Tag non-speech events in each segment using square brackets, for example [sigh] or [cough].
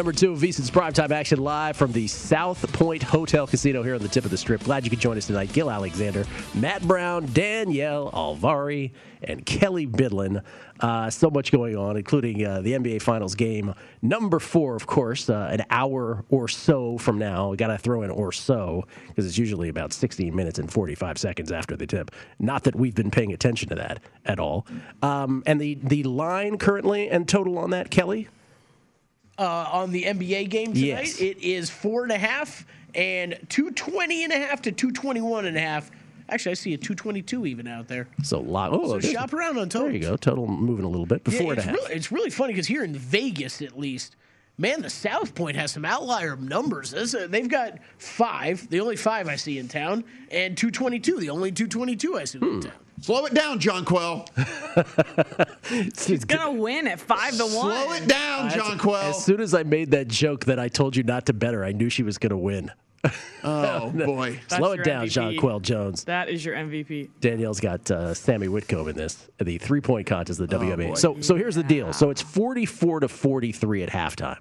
Number two of VSiN's primetime action live from the South Point Hotel Casino here on the tip of the strip. Glad you could join us tonight. Gil Alexander, Matt Brown, Danielle Alvari, and Kelly Bidlin. Uh, so much going on, including uh, the NBA Finals game number four, of course, uh, an hour or so from now. Got to throw in or so because it's usually about 16 minutes and 45 seconds after the tip. Not that we've been paying attention to that at all. Um, and the the line currently and total on that, Kelly. Uh, on the NBA game tonight. Yes. It is four and a half and 220 and a half to 221 and a half. Actually, I see a 222 even out there. So, a lot, oh, So shop around on total. There you go. Total moving a little bit. Before a it's, really, it's really funny because here in Vegas, at least, man, the South Point has some outlier numbers. Uh, they've got five, the only five I see in town, and 222, the only 222 I see Hmm. in town. Slow it down, Jonquel. [laughs] He's gonna win at five to one. Slow it down, Jonquel. As soon as I made that joke that I told you not to bet her, I knew she was going to win. [laughs] Oh [laughs] boy. That's Slow it down, MVP. Jonquel Jones. That is your MVP. Danielle's got uh, Sammy Whitcomb in this, the three point contest of the WNBA. boy. so, so here's the deal. So it's 44 to 43 at halftime.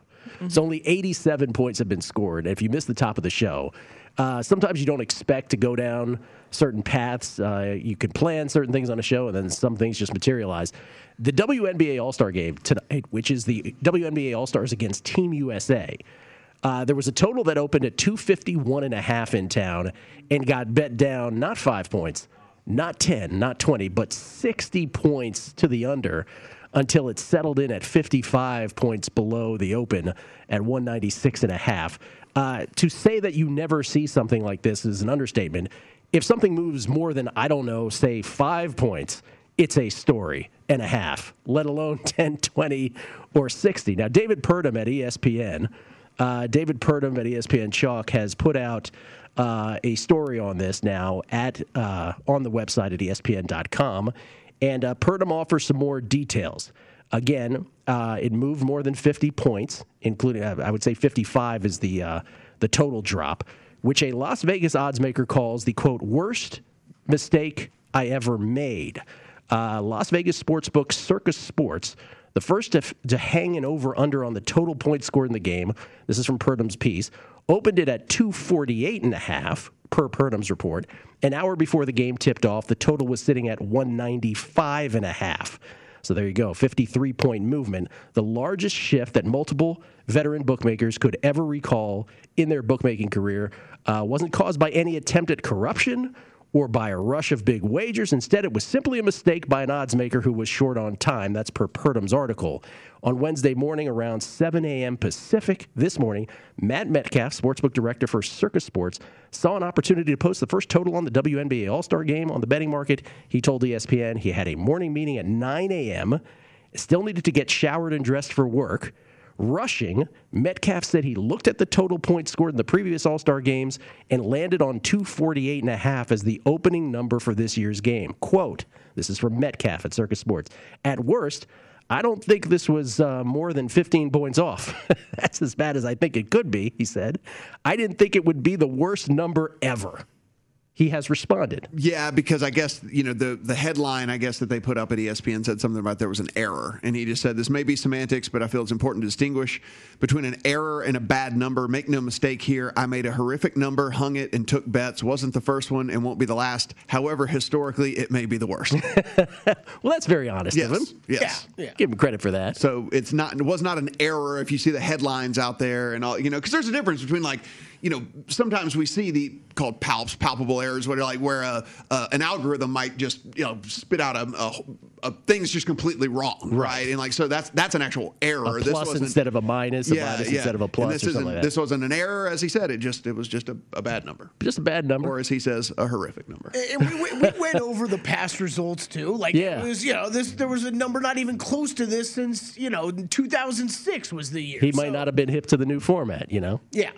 So only 87 points have been scored. And if you missed the top of the show, uh, sometimes you don't expect to go down certain paths. Uh, you can plan certain things on a show, and then some things just materialize. The WNBA All Star game tonight, which is the WNBA All Stars against Team USA. Uh, there was a total that opened at 251 and a half in town and got bet down not five points, not 10, not 20, but 60 points to the under until it settled in at 55 points below the open at 196 and a half. Uh, to say that you never see something like this is an understatement. If something moves more than, I don't know, say five points, it's a story and a half, let alone [laughs] 10, 20, or 60. Now, David Purdum at ESPN, uh, David Purdum at ESPN Chalk has put out uh, a story on this now at uh, on the website at ESPN.com, and uh, Purdum offers some more details. Again, uh, it moved more than 50 points, including I would say 55 is the uh, the total drop, which a Las Vegas odds maker calls the quote worst mistake I ever made. Uh, Las Vegas sportsbook Circa Sports, the first to, to hang an over under on the total points scored in the game. This is from Purdum's piece. Opened it at 248 and a half. per Purdum's report. An hour before the game tipped off, the total was sitting at 195 and a half. So there you go, 53 point movement, the largest shift that multiple veteran bookmakers could ever recall in their bookmaking career. Uh, wasn't caused by any attempt at corruption or by a rush of big wagers. Instead, it was simply a mistake by an odds maker who was short on time. That's per Purdum's article. On Wednesday morning around 7 a.m. Pacific this morning, Matt Metcalf, sportsbook director for Circa Sports, saw an opportunity to post the first total on the WNBA All Star game on the betting market. He told ESPN he had a morning meeting at 9 a.m., still needed to get showered and dressed for work. Rushing, Metcalf said he looked at the total points scored in the previous All Star games and landed on 248 and a half as the opening number for this year's game. Quote, this is from Metcalf at Circa Sports. At worst, I don't think this was uh, more than 15 points off. [laughs] That's as bad as I think it could be, he said. I didn't think it would be the worst number ever he has responded. Yeah, because I guess you know the the headline I guess that they put up at ESPN said something about there was an error, and he just said this may be semantics, but I feel it's important to distinguish between an error and a bad number. Make no mistake here, I made a horrific number, hung it, and took bets. wasn't the first one and won't be the last. However, historically, it may be the worst. [laughs] well, that's very honest yes, of him. Yes, yeah, yeah. give him credit for that. So it's not it was not an error if you see the headlines out there and all you know because there's a difference between like you know, sometimes we see the called palps, palpable errors, where like where a, uh, an algorithm might just you know spit out a, a, a thing's just completely wrong, right. right. And like so that's that's an actual error. A plus instead of a minus, a yeah, minus yeah. instead of a plus. this, isn't, like this wasn't an error, as he said. It just it was just a, a, bad number, just a bad number, or as he says, a horrific number. And we, we went over the past results too. Like yeah. it was you know this there was a number not even close to this since you know 2006 was the year. He might not have been hip to the new format, you know. Yeah.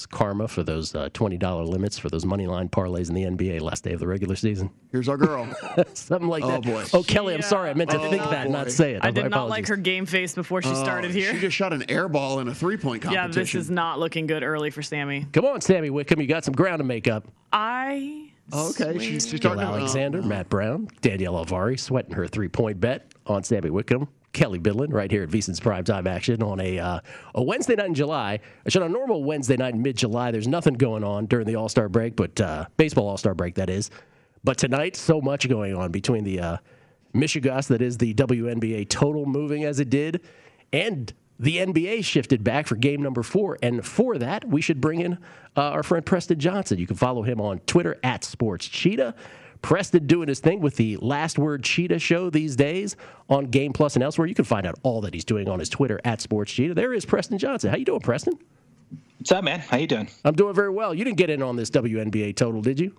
It's karma for those uh, $20 limits for those money line parlays in the NBA last day of the regular season. Here's our girl. [laughs] Something like oh, that. Boy. Oh, Kelly, I'm sorry. I meant to oh, think that, boy. not say it. I did not like her game face before she started here. She just shot an air ball in a three point competition. Yeah, this is not looking good early for Sammy. Come on, Sammy Whitcomb. You got some ground to make up. I. Oh, okay, she's, she's starting Alexander, Matt Brown, Danielle Alvari sweating her three point bet on Sammy Whitcomb. Kelly Bidlin right here at VSiN's Primetime Action on a uh, a Wednesday night in July. I should. On a normal Wednesday night in mid July, there's nothing going on during the All Star break, but uh, baseball All Star break that is. But tonight, so much going on between the uh, Michigas that is the WNBA total moving as it did, and the NBA shifted back for game number four. And for that, we should bring in uh, our friend Preston Johnson. You can follow him on Twitter at Sports Cheetah. Preston doing his thing with the Last Word Cheetah show these days on Game Plus and elsewhere. You can find out all that he's doing on his Twitter at Sports Cheetah. There is Preston Johnson. How you doing, Preston? What's up, man? How you doing? I'm doing very well. You didn't get in on this WNBA total, did you?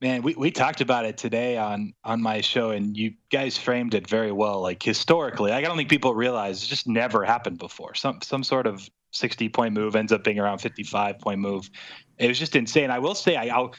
Man, we, we talked about it today on on my show, and you guys framed it very well. Like historically, I don't think people realize it just never happened before. Some some sort of 60 point move ends up being around 55 point move. It was just insane. I will say, I, I'll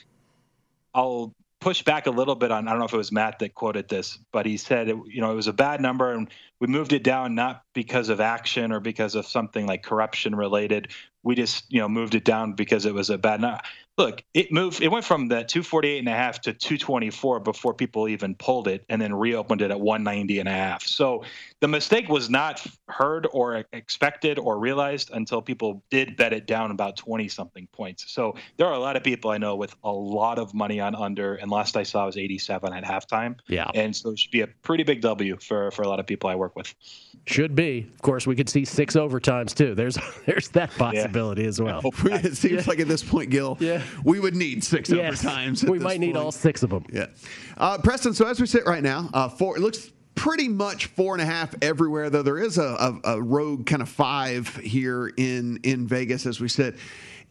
I'll push back a little bit on I don't know if it was Matt that quoted this, but he said it, you know it was a bad number and we moved it down not because of action or because of something like corruption related. We just you know moved it down because it was a bad number look, it moved. It went from the 248 and a half to 224 before people even pulled it, and then reopened it at 190 and a half. So the mistake was not heard or expected or realized until people did bet it down about 20 something points. So there are a lot of people I know with a lot of money on under, and last I saw was 87 at halftime. Yeah, and so it should be a pretty big W for for a lot of people I work with. Should be. Of course, we could see six overtimes too. There's [laughs] there's that possibility yeah. as well. it [laughs] seems yeah. like at this point, Gil. Yeah we would need six yes, overtimes. we might need all six of them. Yeah, uh, Preston. So as we sit right now, uh, four. It looks pretty much four and a half everywhere. Though there is a, a, a rogue kind of five here in in Vegas as we sit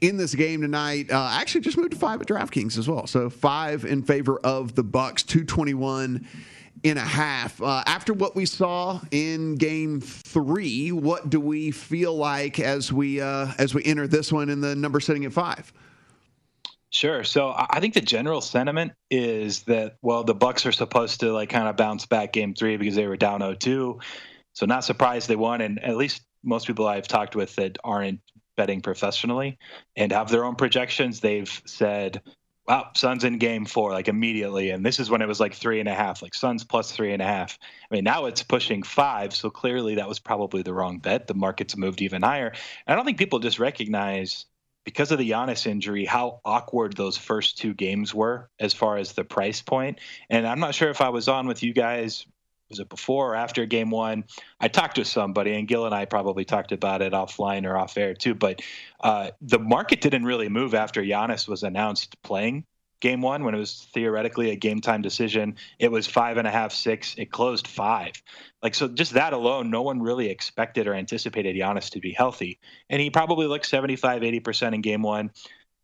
in this game tonight. Uh, actually, just moved to five at DraftKings as well. So five in favor of the Bucks. Two twenty one and a half. Uh, after what we saw in Game Three, what do we feel like as we uh, as we enter this one in the number sitting at five? Sure. So I think the general sentiment is that well, the Bucks are supposed to like kind of bounce back game three because they were down 0-2. So not surprised they won, and at least most people I've talked with that aren't betting professionally and have their own projections, they've said, "Wow, Suns in game four like immediately." And this is when it was like three and a half, like Suns plus three and a half. I mean, now it's pushing five, so clearly that was probably the wrong bet. The market's moved even higher. And I don't think people just recognize because of the Giannis injury, how awkward those first two games were as far as the price point. And I'm not sure if I was on with you guys. Was it before or after game one? I talked to somebody, and Gil and I probably talked about it offline or off air too. But uh, the market didn't really move after Giannis was announced playing game one when it was theoretically a game time decision. It was five and a half, six. It closed five. Like, so just that alone, no one really expected or anticipated Giannis to be healthy. And he probably looked 75, 80% in game one.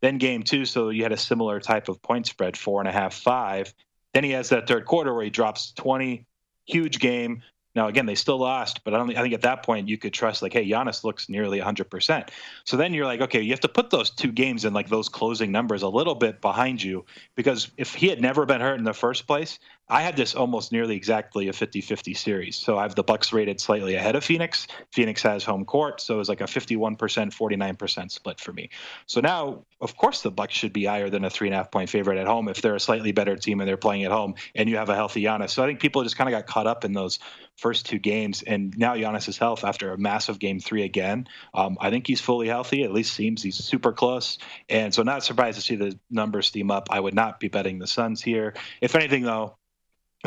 Then game two, so you had a similar type of point spread, four and a half, five. Then he has that third quarter where he drops 20, huge game. Now, again, they still lost, but I, don't, I think at that point you could trust, like, hey, Giannis looks nearly 100%. So then you're like, okay, you have to put those two games and like those closing numbers a little bit behind you because if he had never been hurt in the first place, I had this almost nearly exactly a 50-50 series. So I have the Bucks rated slightly ahead of Phoenix. Phoenix has home court, so it was like a 51%, 49% split for me. So now, of course, the Bucks should be higher than a three and a half point favorite at home if they're a slightly better team and they're playing at home and you have a healthy Giannis. So I think people just kind of got caught up in those first two games, and now Giannis' health after a massive game three again. Um, I think he's fully healthy. At least seems he's super close, and so not surprised to see the numbers steam up. I would not be betting the Suns here. If anything, though,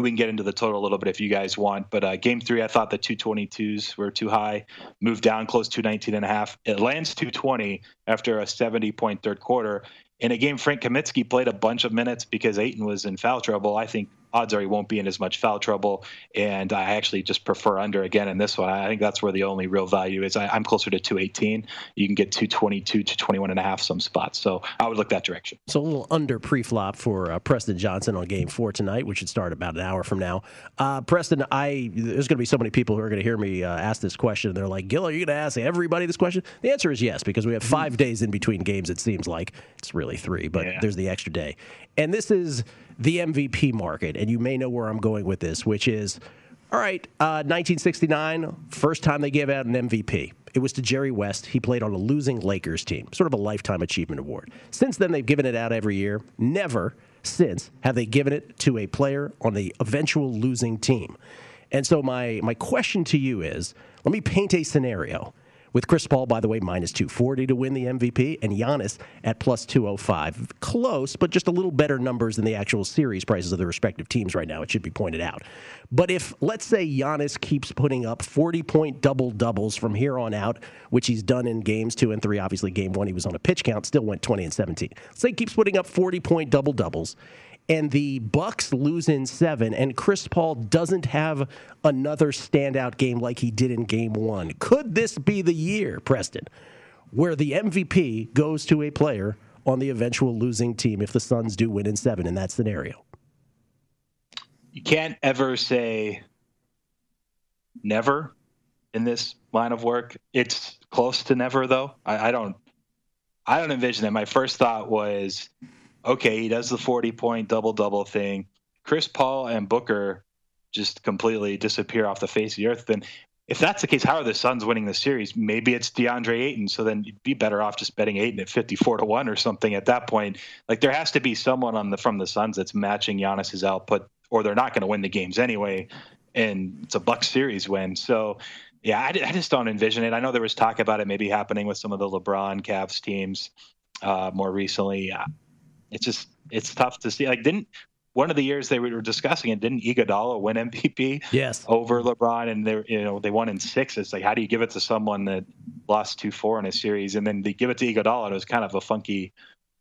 we can get into the total a little bit if you guys want. But uh, game three, I thought the 222s were too high, moved down close to 19 and a half. It lands 220 after a 70 point third quarter. In a game, Frank Kaminsky played a bunch of minutes because Ayton was in foul trouble. I think odds are he won't be in as much foul trouble. And I actually just prefer under again in this one. I think that's where the only real value is. I, am closer to 218. You can get 222 to 21 and a half some spots. So I would look that direction. So a little under pre-flop for uh, Preston Johnson on game four tonight, which should start about an hour from now. Uh, Preston, I there's going to be so many people who are going to hear me uh, ask this question. They're like, Gil, are you going to ask everybody this question? The answer is yes, because we have five days in between games. It seems like it's really three, but yeah. there's the extra day. And this is the MVP market, and you may know where I'm going with this, which is all right, uh, 1969, first time they gave out an MVP. It was to Jerry West. He played on a losing Lakers team, sort of a lifetime achievement award. Since then, they've given it out every year. Never since have they given it to a player on the eventual losing team. And so, my, my question to you is let me paint a scenario with Chris Paul, by the way, minus 240 to win the MVP, and Giannis at plus 205. Close, but just a little better numbers than the actual series prices of the respective teams right now, it should be pointed out. But if, let's say, Giannis keeps putting up 40 point double doubles from here on out, which he's done in games two and three, obviously, game one, he was on a pitch count, still went 20 and 17. Say he keeps putting up 40 point double doubles and the Bucks lose in seven, and Chris Paul doesn't have another standout game like he did in Game One. Could this be the year, Preston, where the MVP goes to a player on the eventual losing team if the Suns do win in seven in that scenario? You can't ever say never in this line of work. It's close to never, though. I, I don't. I don't envision it. My first thought was okay, he does the 40 point double double thing. Chris Paul and Booker just completely disappear off the face of the earth. Then, if that's the case, how are the Suns winning the series? Maybe it's DeAndre Ayton. So then you'd be better off just betting Ayton at 54 to 1 or something at that point. Like there has to be someone on the from the Suns that's matching Giannis's output, or they're not going to win the games anyway. And it's a Buck series win. So yeah, I, I, just don't envision it. I know there was talk about it maybe happening with some of the LeBron Cavs teams uh, more recently it's just it's tough to see. Like, didn't one of the years they were discussing it, didn't Iguodala win MVP? Yes, over LeBron, and they you know they won in six. It's like how do you give it to someone that lost two four in a series, and then they give it to Iguodala? It was kind of a funky.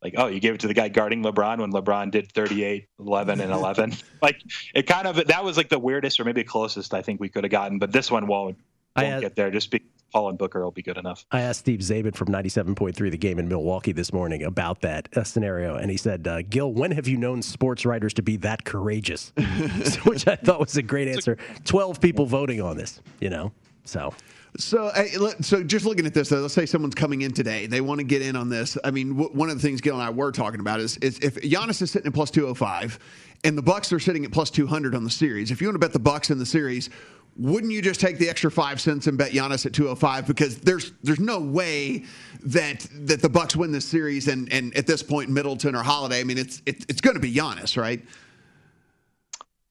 Like, oh, you gave it to the guy guarding LeBron when LeBron did 38, 11, and 11. [laughs] [laughs] like, it kind of, that was like the weirdest or maybe closest I think we could have gotten, but this one won't, won't had, get there just because Paul and Booker will be good enough. I asked Steve Czaban from 97.3 The Game in Milwaukee this morning about that uh, scenario, and he said, uh, Gil, when have you known sports writers to be that courageous? [laughs] Which I thought was a great answer. 12 people voting on this, you know, so. So, so just looking at this, let's say someone's coming in today, they want to get in on this. I mean, one of the things Gil and I were talking about is, is if Giannis is sitting at plus 205 and the Bucks are sitting at plus 200 on the series, if you want to bet the Bucks in the series, wouldn't you just take the extra five cents and bet Giannis at 205 because there's there's no way that that the Bucks win this series and and at this point Middleton or Holiday I mean it's it's, it's going to be Giannis right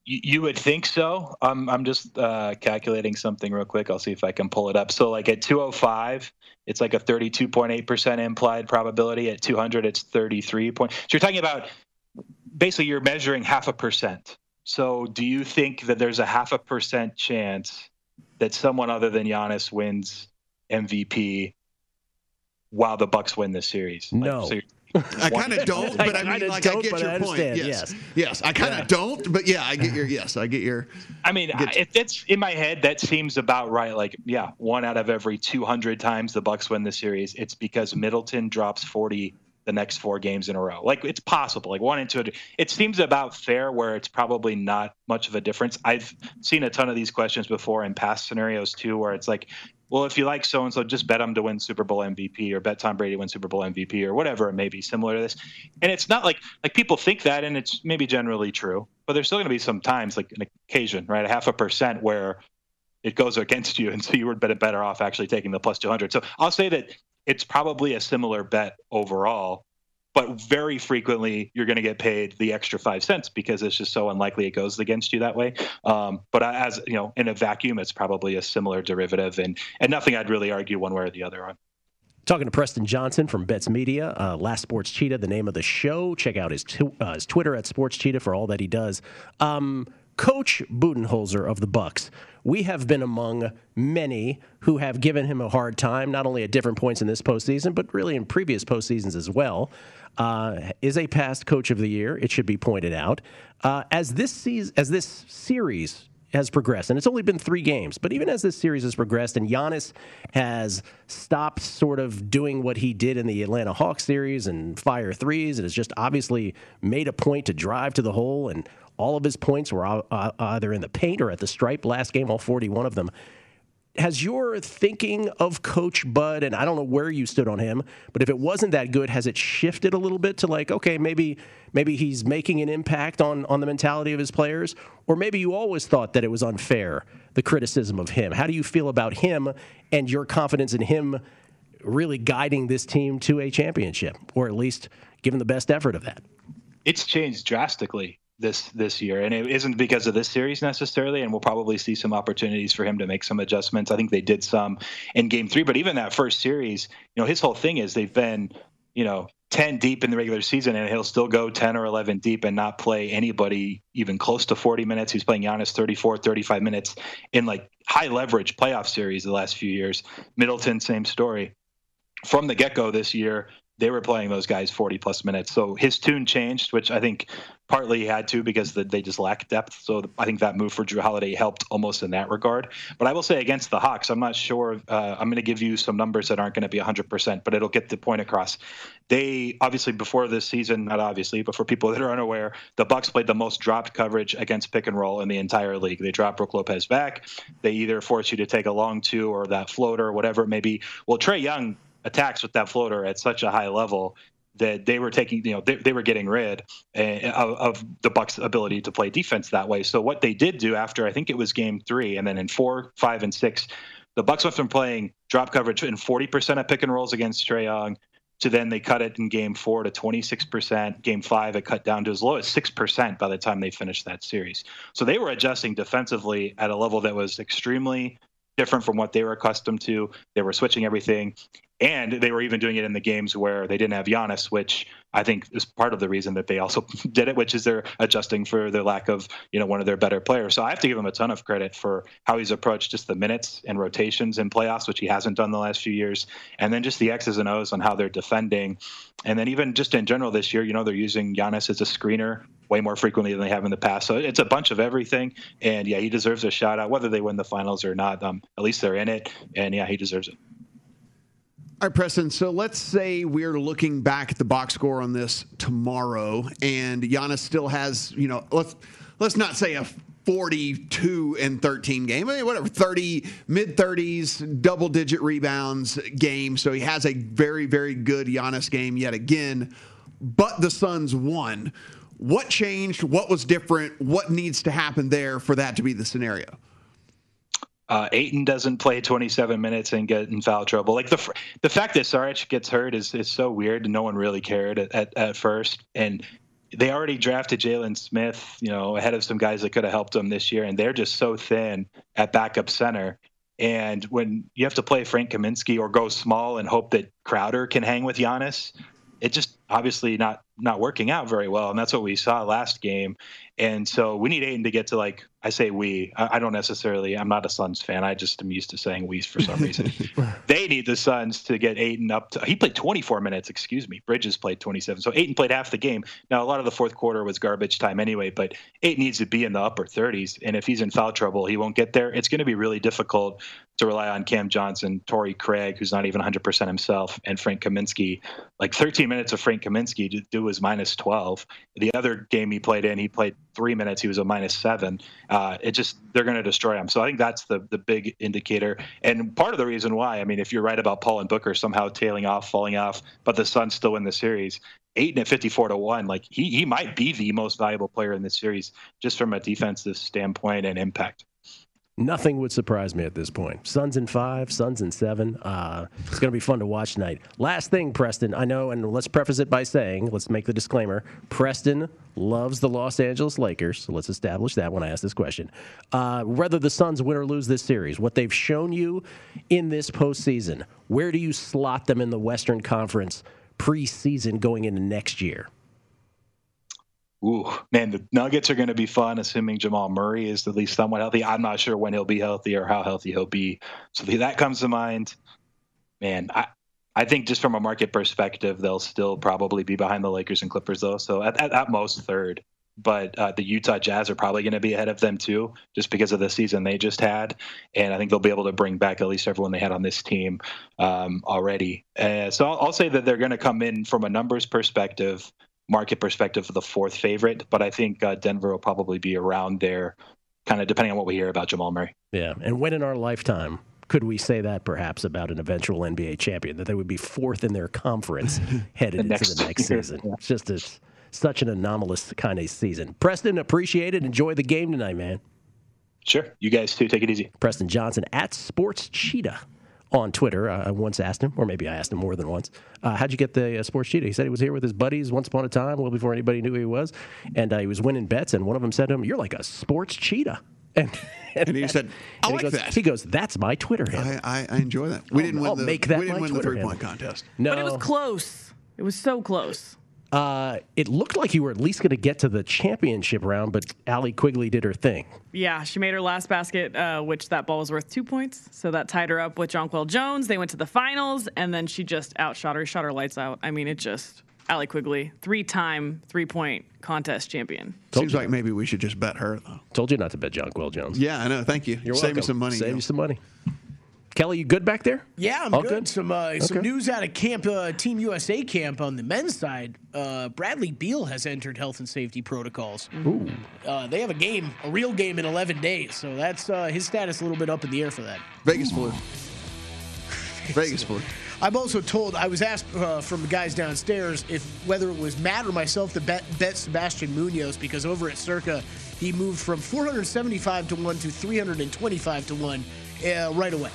You would think so. I'm I'm just uh, calculating something real quick. I'll see if I can pull it up. So like at 205, it's like a 32.8% implied probability. At 200, it's 33 point. So you're talking about basically you're measuring half a percent. So do you think that there's a half a percent chance that someone other than Giannis wins MVP while the Bucks win this series? No. Like, so I kind of don't, but I, I mean, like, I get your point. Yes. yes, yes, I kind of yeah. don't, but yeah, I get your yes, I get your. I mean, if it's in my head, that seems about right. Like, yeah, one out of every 200 times the Bucks win the series, it's because Middleton drops 40 the next four games in a row. Like, it's possible. Like one into it, it seems about fair where it's probably not much of a difference. I've seen a ton of these questions before in past scenarios too, where it's like, well, if you like so and so, just bet them to win Super Bowl MVP or bet Tom Brady win Super Bowl MVP or whatever it may be similar to this. And it's not like like people think that, and it's maybe generally true, but there's still going to be some times, like an occasion, right, a half a percent where it goes [laughs] against you, and so you would bet better off actually taking the plus 200. So I'll say that it's probably a similar bet overall but very frequently you're going to get paid the extra five cents because it's just so unlikely it goes against you that way. Um, but as you know, in a vacuum, it's probably a similar derivative, and and nothing I'd really argue one way or the other on. Talking to Preston Johnson from Bets Media, uh, Last Sports Cheetah, the name of the show. Check out his, t- uh, his Twitter at Sports Cheetah for all that he does. Um, Coach Budenholzer of the Bucks. We have been among many who have given him a hard time, not only at different points in this postseason, but really in previous postseasons as well uh, is a past coach of the year. It should be pointed out. Uh, as this season, as this series has progressed, and it's only been three games, but even as this series has progressed, and Giannis has stopped sort of doing what he did in the Atlanta Hawks series and fire threes, and has just obviously made a point to drive to the hole, and all of his points were uh, either in the paint or at the stripe last game, all 41 of them has your thinking of Coach Bud, and I don't know where you stood on him, but if it wasn't that good, has it shifted a little bit to like, okay, maybe maybe he's making an impact on on the mentality of his players, or maybe you always thought that it was unfair the criticism of him. How do you feel about him and your confidence in him really guiding this team to a championship, or at least giving the best effort of that? It's changed drastically this this year, and it isn't because of this series necessarily. And we'll probably see some opportunities for him to make some adjustments. I think they did some in Game Three, but even that first series, you know, his whole thing is they've been, you know, 10 deep in the regular season and he'll still go 10 or 11 deep and not play anybody even close to 40 minutes. He's playing Giannis 34, 35 minutes in like high leverage playoff series the last few years. Middleton, same story. From the get go this year, they were playing those guys 40 plus minutes. So his tune changed, which I think partly he had to because the, they just lacked depth. So I think that move for Jrue Holiday helped almost in that regard. But I will say against the Hawks, I'm not sure. Uh, I'm going to give you some numbers that aren't going to be 100%, but it'll get the point across. They obviously before this season, not obviously, but for people [laughs] that are unaware, the Bucks played the most dropped coverage against pick and roll in the entire league. They dropped Brook Lopez back. They either force you to take a long two or that floater, or whatever it may be. Well, Trae Young attacks with that floater at such a high level that they were taking, you know, they, they were getting rid uh, of, of, the Bucks' ability to play defense that way. So what they did do after I think it was Game Three, and then in four, five, and six, the Bucks went from playing drop coverage in 40% of pick and rolls against Trae Young to then they cut it in Game Four to 26%. Game Five, it cut down to as low as six percent by the time they finished that series. So they were adjusting defensively at a level that was extremely different from what they were accustomed to. They were switching everything. And they were even doing it in the games where they didn't have Giannis, which I think is part of the reason that they also [laughs] did it, which is they're adjusting for the lack of, you know, one of their better players. So I have to give him a ton of credit for how he's approached just the minutes and rotations in playoffs, which he hasn't done the last few years, and then just the X's and O's on how they're defending. And then even just in general this year, you know, they're using Giannis as a screener way more frequently than they have in the past. So it's a bunch of everything. And yeah, he deserves a shout out, whether they win the finals or not. Um, at least they're in it. And yeah, he deserves it. All right, Preston. So let's say we're looking back at the box score on this tomorrow, and Giannis still has, you know, let's let's not say a 42 and 13 game, whatever, 30 mid 30s, double digit rebounds game. So he has a very very good Giannis game yet again. But the Suns won. What changed? What was different? What needs to happen there for that to be the scenario? Uh, Ayton doesn't play 27 minutes and get in foul trouble. Like the the fact that Saric gets hurt is is so weird, no one really cared at, at, at first. And they already drafted Jalen Smith, you know, ahead of some guys that could have helped them this year, and they're just so thin at backup center. And when you have to play Frank Kaminsky or go small and hope that Crowder can hang with Giannis, it just obviously not not working out very well, and that's what we saw last game. And so we need Ayton to get to like I say we. I, I don't necessarily. I'm not a Suns fan. I just am used to saying we for some reason. [laughs] they need the Suns to get Ayton up to. He played 24 minutes. Excuse me. Bridges played 27. So Ayton played half the game. Now a lot of the fourth quarter was garbage time anyway. But Ayton needs to be in the upper 30s. And if he's in foul trouble, he won't get there. It's going to be really difficult to rely on Cam Johnson, Torrey Craig, who's not even 100% himself, and Frank Kaminsky. Like 13 minutes of Frank Kaminsky to do was minus 12. The other game he played in, he played three minutes. He was a minus seven. Uh, it just they're going to destroy him. So I think that's the the big indicator, and part of the reason why. I mean, if you're right about Paul and Booker somehow tailing off, falling off, but the Suns still win the series. Ayton at 54 to one, like he he might be the most valuable player in this series just from a defensive standpoint and impact. Nothing would surprise me at this point. Suns in five, Suns in seven. Uh, it's going to be fun to watch tonight. Last thing, Preston. I know, and let's preface it by saying, let's make the disclaimer. Preston loves the Los Angeles Lakers, so let's establish that when I ask this question. Uh, whether the Suns win or lose this series, what they've shown you in this postseason, where do you slot them in the Western Conference preseason going into next year? Ooh, man, the Nuggets are going to be fun, assuming Jamal Murray is at least somewhat healthy. I'm not sure when he'll be healthy or how healthy he'll be. So that comes to mind. Man, I, I think just from a market perspective, they'll still probably be behind the Lakers and Clippers, though. So at, at, at most third. But uh, the Utah Jazz are probably going to be ahead of them too, just because of the season they just had. And I think they'll be able to bring back at least everyone they had on this team um, already. Uh, so I'll, I'll say that they're going to come in from a numbers perspective market perspective, for the fourth favorite, but I think uh, Denver will probably be around there, kind of depending on what we hear about Jamal Murray. Yeah, and when in our lifetime could we say that perhaps about an eventual NBA champion that they would be fourth in their conference [laughs] headed the into the next year. season? Yeah. It's just a, such an anomalous kind of season. Preston, appreciate it. Enjoy the game tonight, man. Sure. You guys too. Take it easy. Preston Johnson at Sports Cheetah on Twitter. I once asked him, or maybe I asked him more than once, uh, how'd you get the uh, sports cheetah? He said he was here with his buddies once upon a time, well before anybody knew who he was, and uh, he was winning bets. And one of them said to him, "You're like a sports cheetah." [laughs] And, and, and he said, "I like goes, that." He goes, "That's my Twitter handle." I, I, I enjoy that. We didn't win I'll the make that we didn't win the three point contest. No, but it was close. It was so close. Uh, it looked like you were at least going to get to the championship round, but Allie Quigley did her thing. Yeah, she made her last basket, uh, which that ball was worth two points. So that tied her up with Jonquel Jones. They went to the finals, and then she just outshot her, shot her lights out. I mean, it just Allie Quigley, three-time three-point contest champion. Told Seems you. like maybe we should just bet her though. Told you not to bet Jonquel Jones. Yeah, I know. Thank you. You're Save welcome. me some money. Save you you some money. Kelly, you good back there? Yeah, I'm All good. good? Some uh, some Okay. news out of camp, uh, Team USA camp on the men's side. Uh, Bradley Beal has entered health and safety protocols. Ooh. Uh, they have a game, a real game in 11 days, so that's uh, his status a little bit up in the air for that. Vegas flu. [laughs] Vegas flu. I'm also told I was asked uh, from the guys downstairs if whether it was Matt or myself that bet, bet Sebastian Munoz because over at Circa he moved from 475 to one to 325 to one uh, right away.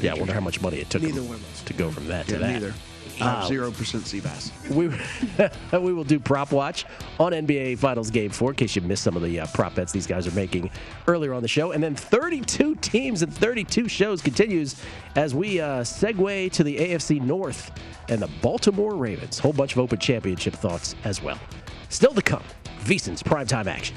Yeah, I wonder how much money it took Neither him one of us. to go from that to Yeah, that. neither. Uh, Zero percent Seabass. we [laughs] we will do prop watch on NBA Finals Game Four in case you missed some of the uh, prop bets these guys are making earlier on the show, and then 32 teams and 32 shows continues as we uh, segue to the AFC North and the Baltimore Ravens. Whole bunch of Open Championship thoughts as well. Still to come, VSiN's primetime action.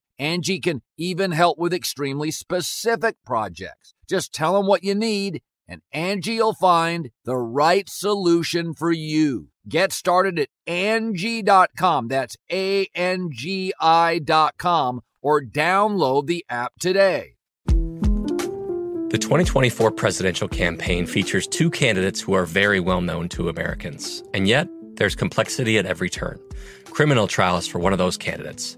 Angie can even help with extremely specific projects. Just tell them what you need and Angie will find the right solution for you. Get started at Angie.com. That's A N G I.com or download the app today. The 2024 presidential campaign features two candidates who are very well known to Americans. And yet, there's complexity at every turn. Criminal trials for one of those candidates,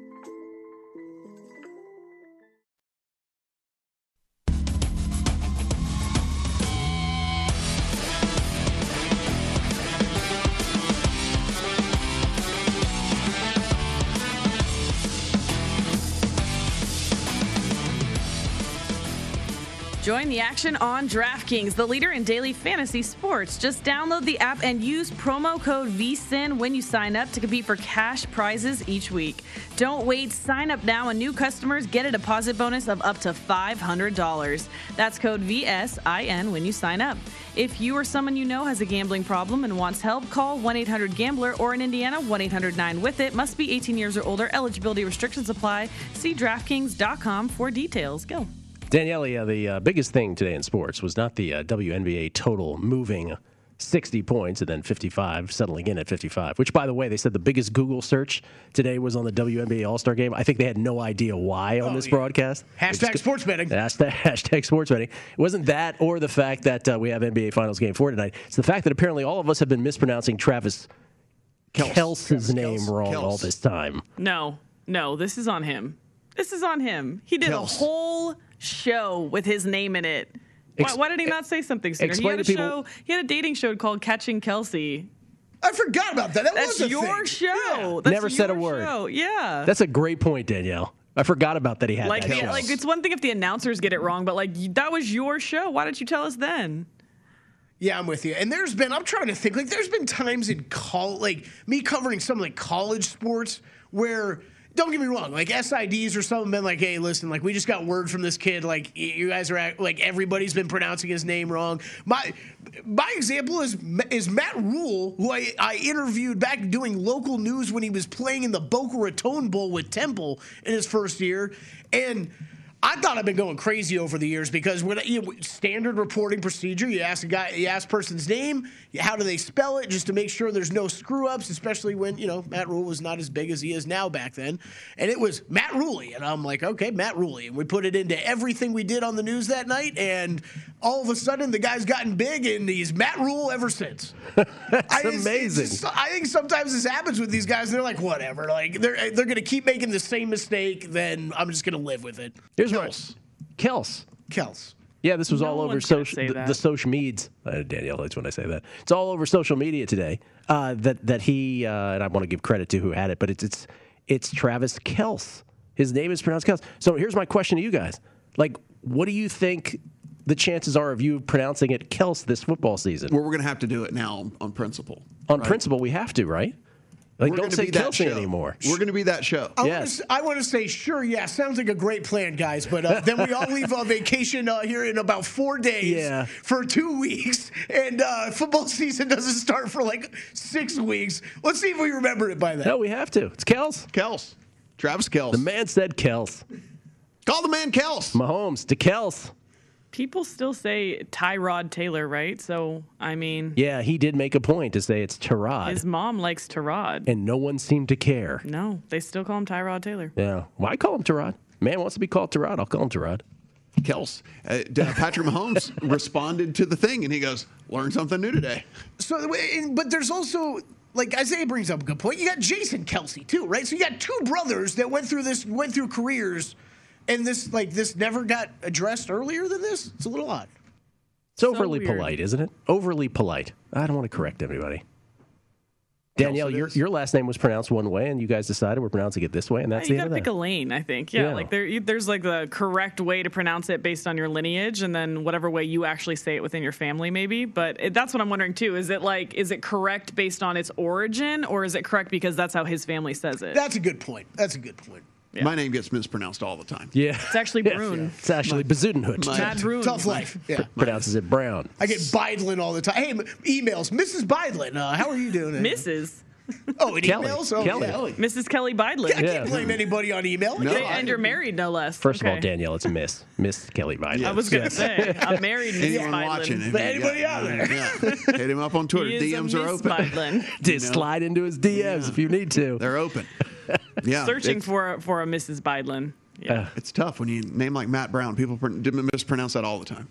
Join the action on DraftKings, the leader in daily fantasy sports. Just download the app and use promo code VSIN when you sign up to compete for cash prizes each week. Don't wait, sign up now and new customers get a deposit bonus of up to $500. That's code VSIN when you sign up. If you or someone you know has a gambling problem and wants help, call 1 800 Gambler or in Indiana 1 800 9 with it. Must be 18 years or older. Eligibility restrictions apply. See DraftKings.com for details. Go. Danielle, uh, the uh, biggest thing today in sports was not the uh, WNBA total moving 60 points and then 55, settling in at 55, which, by the way, they said the biggest Google search today was on the WNBA All Star game. I think they had no idea why on Oh, this yeah. broadcast. Hashtag sports betting. Hashtag, [laughs] hashtag sports betting. It wasn't that or the fact that uh, we have NBA Finals Game 4 tonight. It's the fact that apparently all of us have been mispronouncing Travis Kelce. Kelce's Travis name Kelce. wrong Kelce. all this time. No, no, this is on him. This is on him. He did a whole show with his name in it. Why, Ex- why did he not say something sooner? He had a show. He had a dating show called Catching Kelce. I forgot about that. That That's was a your thing. show. That's Never said a word. show. Yeah. That's a great point, Danielle. I forgot about that he had like, that the, show. like it's one thing if the announcers get it wrong, but like that was your show. Why didn't you tell us then? Yeah, I'm with you. And there's been, I'm trying to think, like, there's been times in call, like, me covering some like college sports where, don't get me wrong, like SIDs or something been like, hey, listen, like, we just got word from this kid, like, you guys are like, everybody's been pronouncing his name wrong. My, my example is is Matt Rhule, who I, I interviewed back doing local news when he was playing in the Boca Raton Bowl with Temple in his first year, and. I thought I've been going crazy over the years because when you know, standard reporting procedure, you ask a guy, you ask person's name, how do they spell it, just to make sure there's no screw ups, especially when you know Matt Rhule was not as big as he is now back then, and it was Matt Ruley, and I'm like, okay, Matt Ruley, and we put it into everything we did on the news that night, and all of a sudden the guy's gotten big, and he's Matt Rhule ever since. [laughs] That's I, amazing. just- I think sometimes this happens with these guys. They're like, whatever. Like they're they're gonna keep making the same mistake. Then I'm just gonna live with it. Here's Kels. Kels. Kels. Yeah, this was No all over social the, the social meds. Uh, Danielle hates when I say that. It's all over social media today. Uh, that that he uh, and I want to give credit to who had it, but it's it's it's Travis Kels. His name is pronounced Kels. So here's my question to you guys: Like, what do you think the chances are of you pronouncing it Kels this football season? Well, we're going to have to do it now on principle. On right? principle, we have to, right? Like, We're don't gonna say be that show. anymore. We're going to be that show. I Yes. Want to, I want to say, sure, yeah, sounds like a great plan, guys. But uh, then we all [laughs] leave on vacation uh, here in about four days Yeah. for two weeks, and uh, football [laughs] season doesn't start for like six weeks. Let's see if we remember it by then. No, we have to. It's Kels. Kels. Travis Kels. The man said Kels. Call the man Kels. Mahomes to Kels. People still say Tyrod Taylor, right? So, I mean, Yeah, he did make a point to say it's Tyrod, his mom likes Tyrod. and no one seemed to care. No, they still call him Tyrod Taylor. Yeah. Well, call him Tyrod. Man wants to be called Tyrod. I'll call him Tyrod. Kels. Uh, Patrick Mahomes [laughs] responded to the thing, and he goes, "Learn something new today." So, but there's also like Isaiah brings up a good point. You got Jason Kelce too, right? So you got two brothers that went through this, went through careers, and this like this never got addressed earlier than this. It's a little odd. It's overly weird. polite, isn't it? Overly polite. I don't want to correct anybody. Danielle, your, your last name was pronounced one way, and you guys decided we're pronouncing it this way, and that's you the gotta end of pick that. a lane, I think. Yeah, Yeah. like there, there's like the correct way to pronounce it based on your lineage, and then whatever way you actually say it within your family, maybe. But it, that's what I'm wondering too. Is it like, is it correct based on its origin, or is it correct because that's how his family says it? That's a good point. That's a good point. My name gets mispronounced all the time. Yeah. It's actually Brune. It's actually Bazudenhut. my- Brune. Tough life. Yeah. Pronounces it Brown. I get Bidlin all the time. Hey, m- emails, Mrs. Bidlin, uh, how are you doing? Mrs. Oh, in Kelly. emails. Oh, Kelly. yeah. Mrs. Kelly Bidlin. I can't blame anybody on email. No, Yeah. I- And you're married, no less. First of all, Okay. Danielle, it's Miss. Miss Kelly Biden. I was gonna say, I'm married, Mrs. Anyone watching? Bidlin. if you Anybody got- out there? Yeah. [laughs] Hit him up on Twitter. He is a DMs are Miss open. Bidlin. Just slide into his DMs if you need to. They're open. [laughs] Yeah, Searching it's, for for a Mrs. Bidlin. Yeah. it's tough when you name like Matt Brown. People pr- mispronounce that all the time.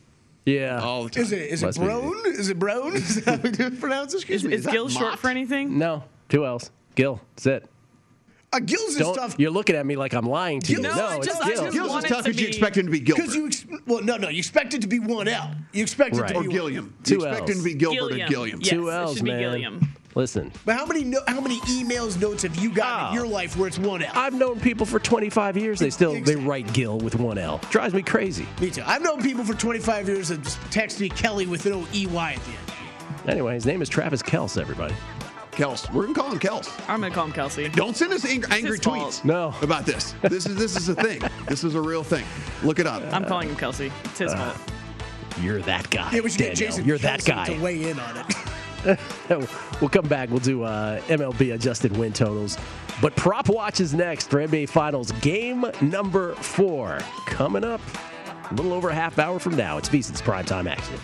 Yeah. All the time. Is it is it Must be. Brown? Is it Brown? [laughs] Is that how we pronounce it? is is that Gill short for anything? No. Two L's. Gill. That's it. Uh, Gill's is Don't, tough. You're looking at me like I'm lying to you. No, No, I it's just- I Gill. just Gill's is tough to because you be- expect him to be Gilbert. Because you, ex- well, no, no, you expect it to be one L. You expect it to or be Gilliam. Two you expect Ls. him to be Gilbert Gilliam. or Gilliam. Yes, Two it L's, should be. Gilliam. Listen, But how many no, how many emails notes have you gotten Oh. in ah. your life where it's one L? I've known people for 25 years. They still they write Gil with one L. Drives me crazy. Me too. I've known people for 25 years that just text me Kelly with no EY at the end. Anyway, his name is Travis Kels. Everybody. Kels. We're gonna call him Kels. I'm gonna call him Kelce. Don't send us ang- angry his fault. tweets. No. About this. This is this is a thing. This is a real thing. Look it up. I'm calling him Kelce. It's his uh, fault. You're that guy. Yeah, we should get Jason You're that guy. to weigh in on it. [laughs] we'll come back. We'll do uh, MLB adjusted win totals. But Prop Watch is next for NBA Finals game number four. Coming up a little over a half hour from now. It's VSiN's primetime action.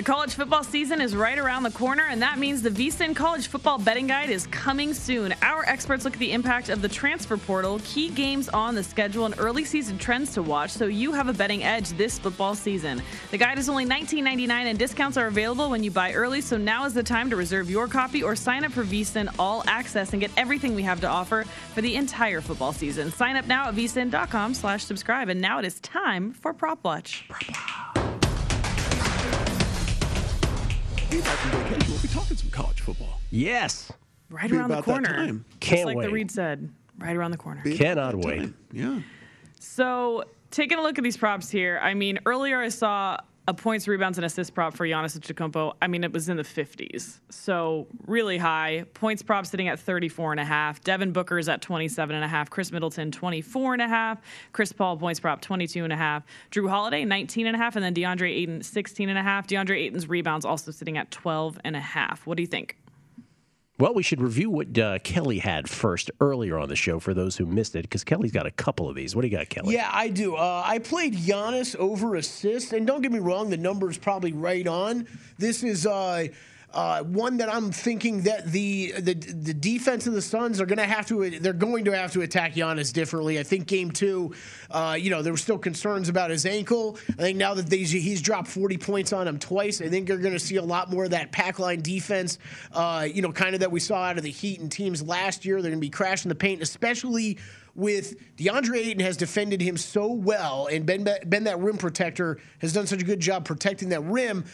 The college football season is right around the corner, and that means the VSIN College Football Betting Guide is coming soon. Our experts look at the impact of the transfer portal, key games on the schedule, and early season trends to watch so you have a betting edge this football season. The guide is only $19.99, and discounts are available when you buy early, so now is the time to reserve your copy or sign up for VSIN All Access and get everything we have to offer for the entire football season. Sign up now at vsin.com slash subscribe, and now it is time for Prop Watch. Be back from vacation. We'll be talking some college football. Yes. Right around the corner. Can't Just like wait. the Reed said, right around the corner. Be Cannot about that wait. time. Yeah. So, taking a look at these props here, I mean, earlier I saw a points, rebounds, and assist prop for Giannis Antetokounmpo. I mean, it was in the 50s, so really high. Points prop sitting at 34 and a half. Devin Booker's at 27 and a half. Khris Middleton 24 and a half. Chris Paul points prop 22 and a half. Jrue Holiday 19 and a half, and then DeAndre Ayton 16 and a half. DeAndre Ayton's rebounds also sitting at 12 and a half. What do you think? Well, we should review what uh, Kelly had first earlier on the show for those who missed it, because Kelly's got a couple of these. What do you got, Kelly? Yeah, I do. Uh, I played Giannis over assist, and don't get me wrong, the number's probably right on. This is uh, Uh, one that I'm thinking that the the the defense of the Suns are going to have to they're going to have to attack Giannis differently. I think game two, uh, you know, there were still concerns about his ankle. I think now that they, he's dropped 40 points on him twice, I think you're going to see a lot more of that pack line defense. Uh, you know, kind of that we saw out of the Heat and teams last year. They're going to be crashing the paint, especially with DeAndre Ayton has defended him so well and been, been that rim protector, has done such a good job protecting that rim.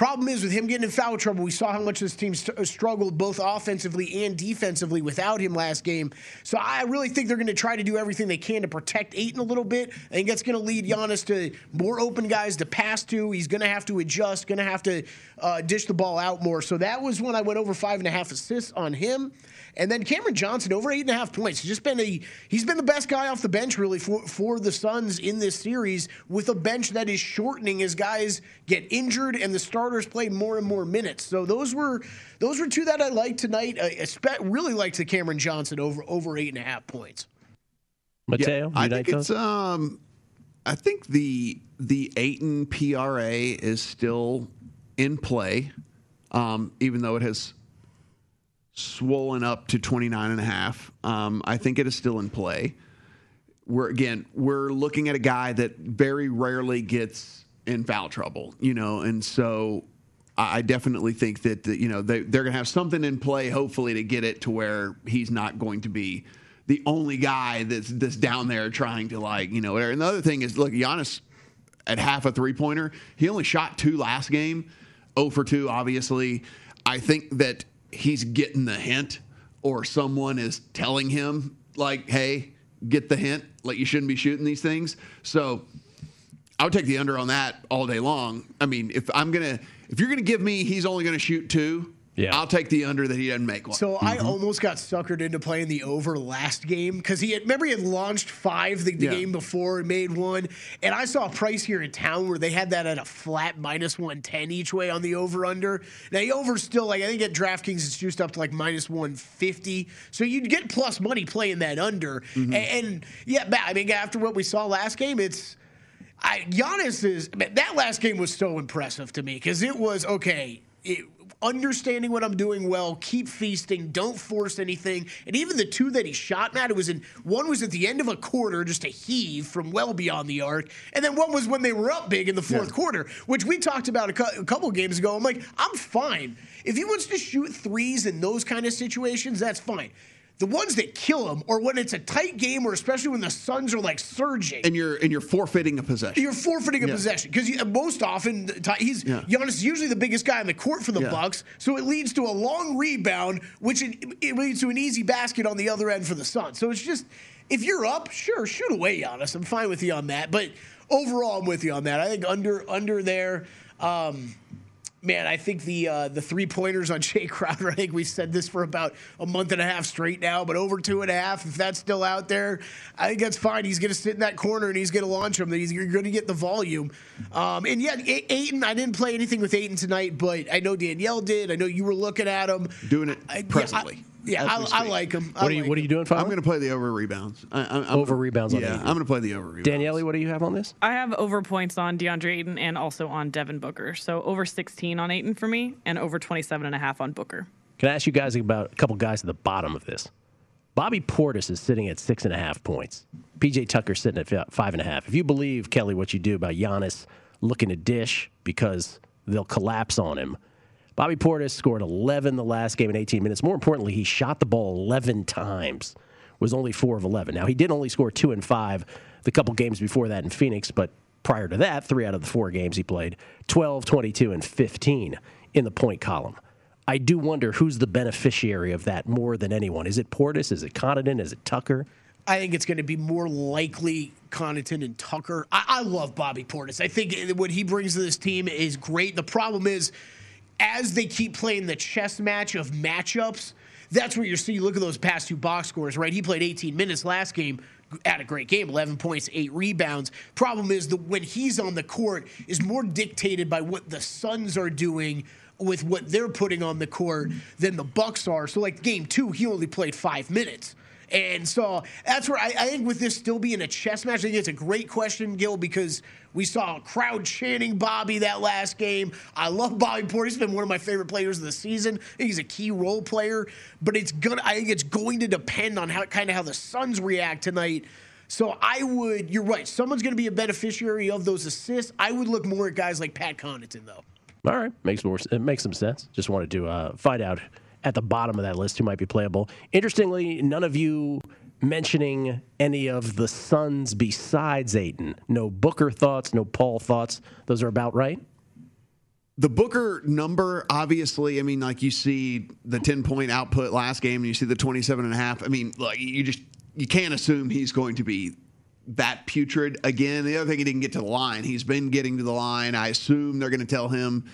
Problem is with him getting in foul trouble, we saw how much this team st- struggled both offensively and defensively without him last game. So I really think they're going to try to do everything they can to protect Ayton a little bit. I think that's going to lead Giannis to more open guys to pass to. He's going to have to adjust, going to have to uh, dish the ball out more. So that was when I went over five and a half assists on him. And then Cameron Johnson over eight and a half points. He's just been a he's been the best guy off the bench really for for the Suns in this series with a bench that is shortening as guys get injured and the starters play more and more minutes. So those were those were two that I liked tonight. I really liked the Cameron Johnson over over eight and a half points. Mateo, yeah, I think it's um I think the the Ayton PRA is still in play, um, even though it has swollen up to 29 and a half. Um, I think it is still in play. We're again, we're looking at a guy that very rarely gets in foul trouble, you know, and so I definitely think that you know they, they're going to have something in play, hopefully, to get it to where he's not going to be the only guy that's that's down there trying to like you know. Whatever. And the other thing is, look, Giannis at half a three pointer, he only shot two last game, 0 for two, obviously. I think that he's getting the hint or someone is telling him like hey get the hint like you shouldn't be shooting these things so i would take the under on that all day long i mean if i'm gonna if you're gonna give me he's only gonna shoot two yeah. I'll take the under that he doesn't make one. So mm-hmm. I almost got suckered into playing the over last game because he had remember he had launched five the, the yeah. game before and made one, and I saw a price here in town where they had that at a flat minus one ten each way on the over under. Now the over still like I think at DraftKings it's juiced up to like minus one fifty, so you'd get plus money playing that under. Mm-hmm. And, and yeah, I mean after what we saw last game, it's. I, Giannis is that last game was so impressive to me because it was okay. It, understanding what I'm doing well, keep feasting, don't force anything. And even the two that he shot, Matt, it was in one was at the end of a quarter, just a heave from well beyond the arc, and then one was when they were up big in the fourth yeah. quarter, which we talked about a, cu- a couple games ago. I'm like, I'm fine if he wants to shoot threes in those kind of situations. That's fine the ones that kill him, or when it's a tight game, or especially when the Suns are like surging, and you're and you're forfeiting a possession. You're forfeiting a yeah. possession because most often he's yeah. Giannis is usually the biggest guy on the court for the yeah. Bucks, so it leads to a long rebound, which it, it leads to an easy basket on the other end for the Suns. So it's just if you're up, sure, shoot away, Giannis. I'm fine with you on that, but overall, I'm with you on that. I think under under there. Um, Man, I think the uh, the three pointers on [laughs] Jae Crowder. I think we said this for about a month and a half straight now, but over two and a half. If that's still out there, I think that's fine. He's going to sit in that corner and he's going to launch him. He's you're going to get the volume. Um, and yeah, Ayton. I didn't play anything with Ayton tonight, but I know Danielle did. I know you were looking at him doing it presently. Yeah, I, I, like him. I what are you like What are you doing? Finally? I'm going to play the over rebounds. i'm over rebounds. Yeah, I'm going to play the over rebounds. Danielle, what do you have on this? I have over points on DeAndre Ayton and also on Devin Booker. So over 16 on Ayton for me, and over 27 and a half on Booker. Can I ask you guys about a couple guys at the bottom of this? Bobby Portis is sitting at six and a half points. PJ Tucker sitting at five and a half. If you believe Kelly what you do about Giannis looking to dish because they'll collapse on him Bobby Portis scored 11 the last game in 18 minutes. More importantly, he shot the ball 11 times, was only 4 of 11. Now, he did only score 2 and 5 the couple games before that in Phoenix, but prior to that, three out of the four games he played 12, 22, and 15 in the point column. I do wonder who's the beneficiary of that more than anyone. Is it Portis? Is it Connaughton? Is it Tucker? I think it's going to be more likely Connaughton and Tucker. I, I love Bobby Portis. I think what he brings to this team is great. The problem is, as they keep playing the chess match of matchups, that's where you're seeing. Look at those past two box scores, right? He played 18 minutes last game, had a great game, 11 points, eight rebounds. Problem is that when he's on the court, is more dictated by what the Suns are doing with what they're putting on the court than the Bucks are. So, like game two, he only played five minutes And so that's where I, I think with this still being a chess match, I think it's a great question, Gill, because we saw a crowd chanting Bobby that last game. I love Bobby Portis. He's been one of my favorite players of the season. he's a key role player, but it's gonna. I think it's going to depend on how kind of how the Suns react tonight. So I would. You're right. Someone's going to be a beneficiary of those assists. I would look more at guys like Pat Connaughton, though. All right, makes more. It makes some sense. Just wanted to uh, find out at the bottom of that list who might be playable. Interestingly, none of you mentioning any of the Suns besides Ayton. No Booker thoughts, no Paul thoughts. Those are about right. The Booker number, obviously, I mean, like you see the 10 point output last game and you see the 27 and a half. I mean, like you just, you can't assume he's going to be that putrid again. The other thing, he didn't get to the line. He's been getting to the line. I assume they're going to tell him,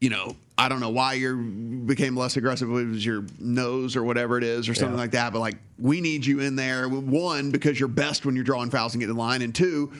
you know, I don't know why you became less aggressive. It was your nose or whatever it is, or something yeah. like that. But like, we need you in there. One, because you're best when you're drawing fouls and getting the line, and two,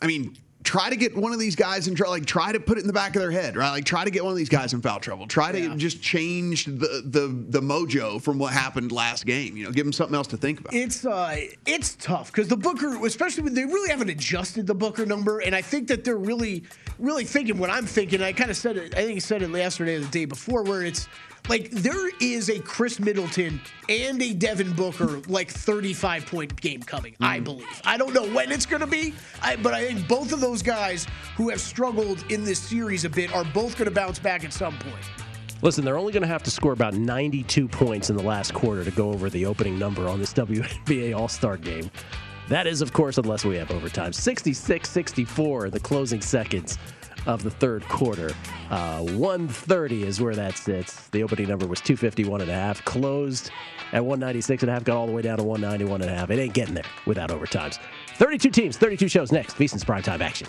I mean, try to get one of these guys in trouble. Like try to put it in the back of their head, right? Like try to get one of these guys in foul trouble. Try to yeah. just change the, the the mojo from what happened last game. You know, give them something else to think about. It's uh, it's tough because the Booker, especially when they really haven't adjusted the Booker number, and I think that they're really really thinking what I'm thinking. I kind of said it. I think I said it yesterday or the day before, where it's like there is a Khris Middleton and a Devin Booker like 35 point game coming. Mm. I believe. I don't know when it's going to be, I, but I think both of those guys who have struggled in this series a bit are both going to bounce back at some point. Listen, they're only going to have to score about 92 points in the last quarter to go over the opening number on this [laughs] WNBA All Star game. That is, of course, unless we have overtime. 66 64 in the closing seconds of the third quarter. Uh, 130 is where that sits. The opening number was 251 and a half. Closed at 196 and a half. Got all the way down to 191 and a half. It ain't getting there without overtimes. 32 teams, 32 shows next. VSiN's primetime action.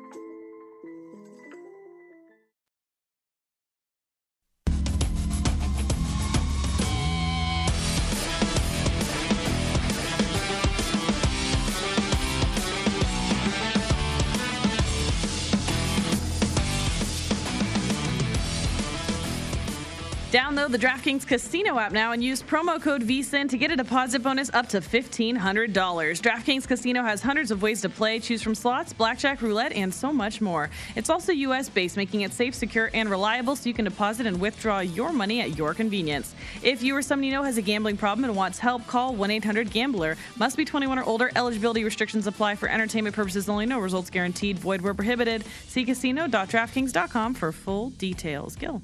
Download the DraftKings Casino app now and use promo code VSIN to get a deposit bonus up to $1,500. DraftKings Casino has hundreds of ways to play. Choose from slots, blackjack, roulette, and so much more. It's also U.S. based, making it safe, secure, and reliable so you can deposit and withdraw your money at your convenience. If you or someone you know has a gambling problem and wants help, call 1 800 Gambler. Must be 21 or older. Eligibility restrictions apply for entertainment purposes only. No results guaranteed. Void where prohibited. See casino.draftkings.com for full details. Gill.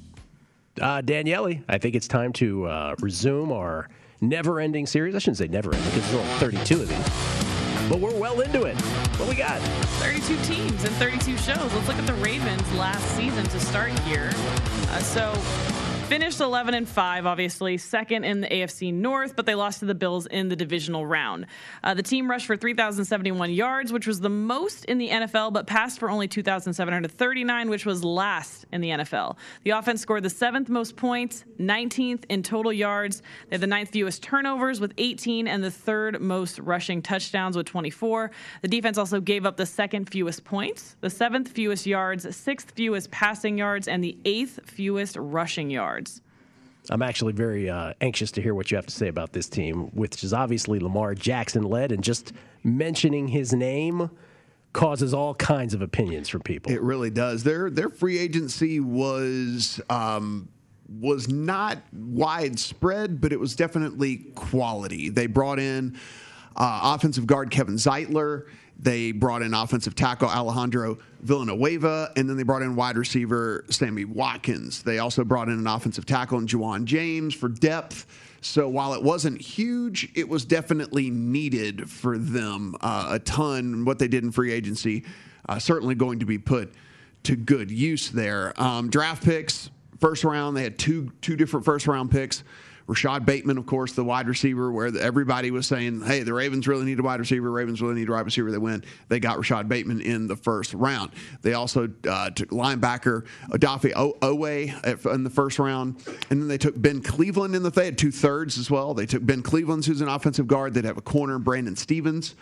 Uh, I think it's time to uh, resume our never ending series. I shouldn't say never ending because there's only 32 of these. But we're well into it. What we got? 32 teams and 32 shows. Let's look at the Ravens last season to start here. Uh, so Finished 11 and 5, obviously, second in the AFC North, but they lost to the Bills in the divisional round. Uh, the team rushed for 3,071 yards, which was the most in the NFL, but passed for only 2,739, which was last in the NFL. The offense scored the seventh most points, 19th in total yards. They had the ninth fewest turnovers with 18, and the third most rushing touchdowns with 24. The defense also gave up the second fewest points, the seventh fewest yards, sixth fewest passing yards, and the eighth fewest rushing yards yards. I'm actually very uh, anxious to hear what you have to say about this team, which is obviously Lamar Jackson led, and just mentioning his name causes all kinds of opinions from people. It really does. Their their free agency was um, was not widespread, but it was definitely quality. They brought in uh, offensive guard Kevin Zeitler. They brought in offensive tackle Alejandro Villanueva, and then they brought in wide receiver Sammy Watkins. They also brought in an offensive tackle in Ja'Wuan James for depth. So while it wasn't huge, it was definitely needed for them uh, a ton. What they did in free agency, uh, certainly going to be put to good use there. Um, draft picks, first round, they had two two different first round picks. Rashod Bateman, of course, the wide receiver, where everybody was saying, hey, the Ravens really need a wide receiver. Ravens really need a wide receiver. They win. They got Rashod Bateman in the first round. They also uh, took linebacker Odafe Oweh in the first round. And then they took Ben Cleveland in the, they had two thirds as well. They took Ben Cleveland, who's an offensive guard. They'd have a corner, Brandon Stephens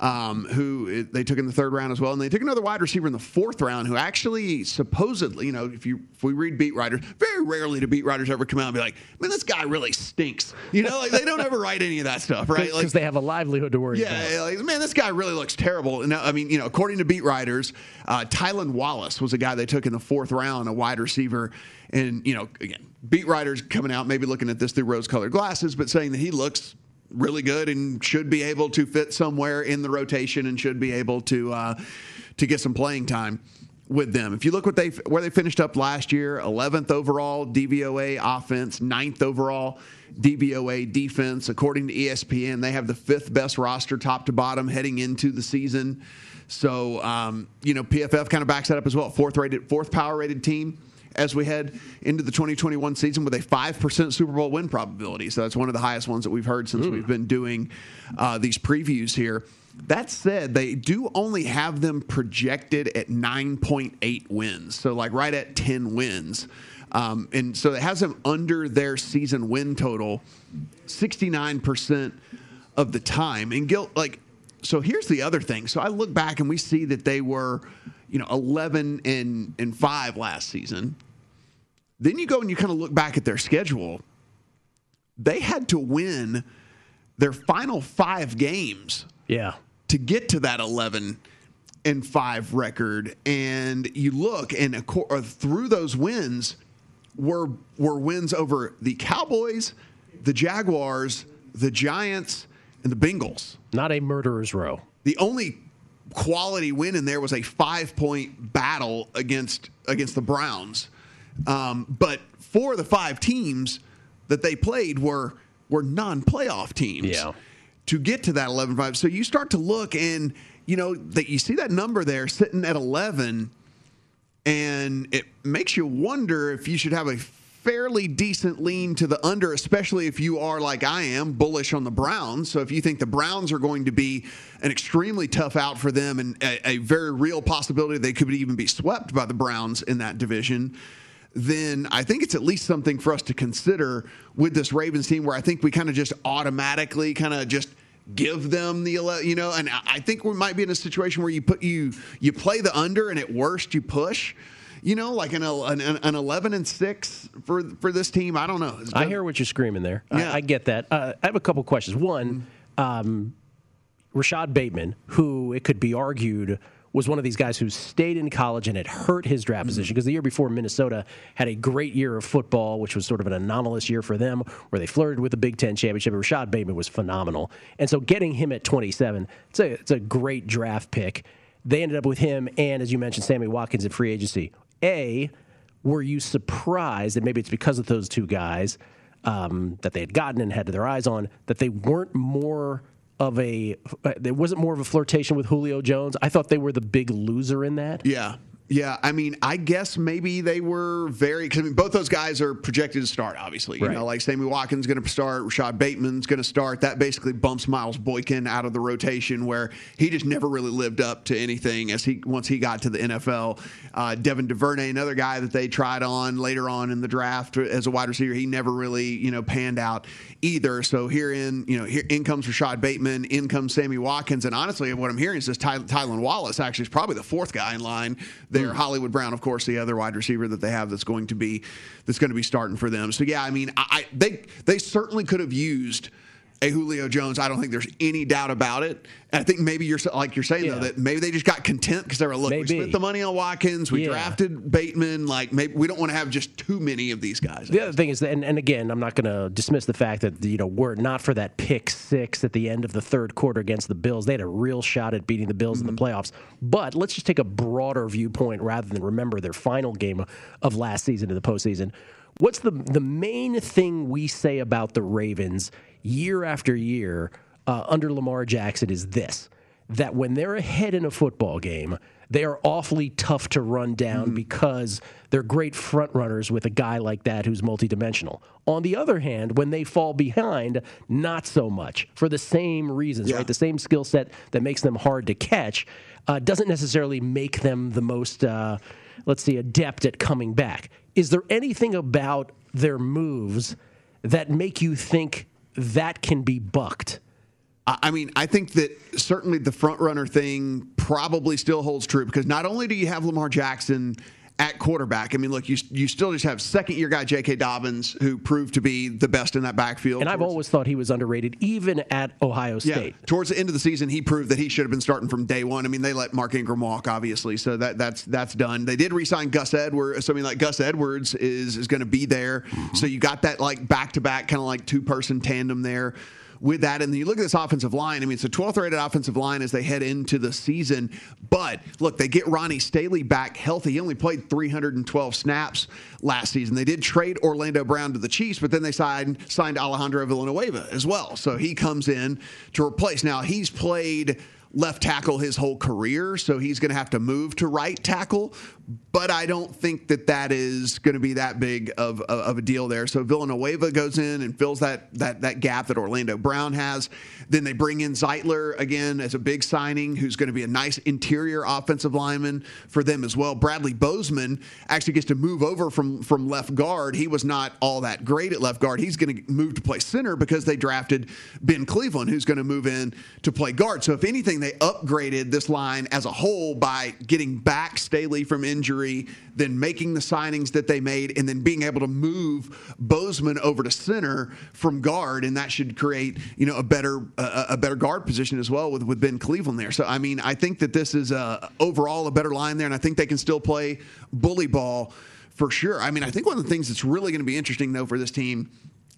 um, who they took in the third round as well, and they took another wide receiver in the fourth round, who actually supposedly, you know, if you if we read beat writers, very rarely do beat writers ever come out and be like, "Man, this guy really stinks." You know, like they don't ever write any of that stuff, right? [laughs] Because like, they have a livelihood to worry yeah, about. Yeah, like, man, this guy really looks terrible. And I mean, you know, according to beat writers, uh, Tylan Wallace was a guy they took in the fourth round, a wide receiver, and you know, again, beat writers coming out, maybe looking at this through rose-colored glasses, but saying that he looks really good and should be able to fit somewhere in the rotation and should be able to uh, to get some playing time with them. If you look what they where they finished up last year, 11th overall DVOA offense, 9th overall DVOA defense. According to ESPN, they have the fifth best roster, top to bottom, heading into the season. So um, you know, PFF kind of backs that up as well. Fourth rated, fourth power rated team as we head into the 2021 season with a 5% Super Bowl win probability. So that's one of the highest ones that we've heard since we've been doing uh, these previews here. That said, they do only have them projected at 9.8 wins. So, like right at 10 wins. Um, and so it has them under their season win total 69% of the time. And Gill, like, so here's the other thing. So I look back and we see that they were, you know, 11 and, and 5 last season. Then you go and you kind of look back at their schedule. They had to win their final five games. Yeah. To get to that 11 and 5 record. And you look and uh, through those wins were were wins over the Cowboys, the Jaguars, the Giants, and the Bengals. Not a murderer's row. The only quality win in there was a five point battle against against the Browns. Um, but four of the five teams that they played were were non-playoff teams. Yeah. To get to that 11-5. So you start to look and you know that you see that number there sitting at 11 and it makes you wonder if you should have a fairly decent lean to the under, especially if you are like I am, bullish on the Browns. So if you think the Browns are going to be an extremely tough out for them and a, a very real possibility they could even be swept by the Browns in that division, then I think it's at least something for us to consider with this Ravens team where I think we kind of just automatically kind of just give them the you know and I think we might be in a situation where you put you you play the under and at worst you push you know, like an, an, an 11 and 6 for for this team. I don't know. I hear what you're screaming there. Yeah. I, I get that. Uh, I have a couple questions. One, um, Rashod Bateman, who it could be argued was one of these guys who stayed in college and it hurt his draft position because the year before Minnesota had a great year of football, which was sort of an anomalous year for them, where they flirted with the Big Ten championship. Rashod Bateman was phenomenal, and so getting him at 27, it's a it's a great draft pick. They ended up with him and, as you mentioned, Sammy Watkins in free agency. A, were you surprised that maybe it's because of those two guys um, that they had gotten and had their eyes on that they weren't more of a there wasn't more of a flirtation with Julio Jones. I thought they were the big loser in that. Yeah. Yeah, I mean, I guess maybe they were very. Cause I mean, both those guys are projected to start. Obviously, you Right. know, like Sammy Watkins is going to start, Rashod Bateman's going to start. That basically bumps Miles Boykin out of the rotation, where he just never really lived up to anything as he once he got to the NFL. Uh, Devin Duvernay, another guy that they tried on later on in the draft as a wide receiver, he never really you know panned out either. So here in you know here in comes Rashod Bateman, in comes Sammy Watkins, and honestly, what I'm hearing is this Ty- Tylan Wallace actually is probably the fourth guy in line there. Hmm. Hollywood Brown, of course, the other wide receiver that they have that's going to be that's going to be starting for them. So yeah, I mean, I, I they they certainly could have used. A Julio Jones, I don't think there's any doubt about it. And I think maybe you're like you're saying though that maybe they just got content because they were look, we spent the money on Watkins, we Yeah. drafted Bateman, like maybe we don't want to have just too many of these guys. The other thing is, that, and, and again, I'm not going to dismiss the fact that you know were not for that pick six at the end of the third quarter against the Bills, they had a real shot at beating the Bills in the mm-hmm. playoffs. But let's just take a broader viewpoint rather than remember their final game of last season in the postseason. What's the the main thing we say about the Ravens year after year uh, under Lamar Jackson is this: that when they're ahead in a football game, they are awfully tough to run down because they're great front runners with a guy like that who's multidimensional. On the other hand, when they fall behind, not so much for the same reasons, right? The same skill set that makes them hard to catch uh, doesn't necessarily make them the most, uh, let's see, adept at coming back. Is there anything about their moves that make you think that can be bucked? I I mean, I think that certainly the front runner thing probably still holds true because not only do you have Lamar Jackson at quarterback, I mean, look, you you still just have second year guy J.K. Dobbins who proved to be the best in that backfield. And I've always thought he was underrated, even at Ohio State. Yeah, towards the end of the season, he proved that he should have been starting from day one. I mean, they let Mark Ingram walk, obviously, so that that's that's done. They did re-sign Gus Edwards. So, I mean, like Gus Edwards is is going to be there. Mm-hmm. So you got that like back to back kind of like two person tandem there. With that, and then you look at this offensive line. I mean, it's a 12th rated offensive line as they head into the season. But look, they get Ronnie Stanley back healthy. He only played 312 snaps last season. They did trade Orlando Brown to the Chiefs, but then they signed signed Alejandro Villanueva as well. So he comes in to replace. Now he's played left tackle his whole career, so he's going to have to move to right tackle. But I don't think that that is going to be that big of, of, of a deal there. So Villanueva goes in and fills that that that gap that Orlando Brown has. Then they bring in Zeitler again as a big signing, who's going to be a nice interior offensive lineman for them as well. Bradley Bozeman actually gets to move over from from left guard. He was not all that great at left guard. He's going to move to play center because they drafted Ben Cleveland, who's going to move in to play guard. So if anything, they upgraded this line as a whole by getting back Stanley from injury, then making the signings that they made, and then being able to move Bozeman over to center from guard, and that should create you know a better a, a better guard position as well with with Ben Cleveland there. So I mean, I think that this is uh, overall a better line there, and I think they can still play bully ball for sure. I mean, I think one of the things that's really going to be interesting though for this team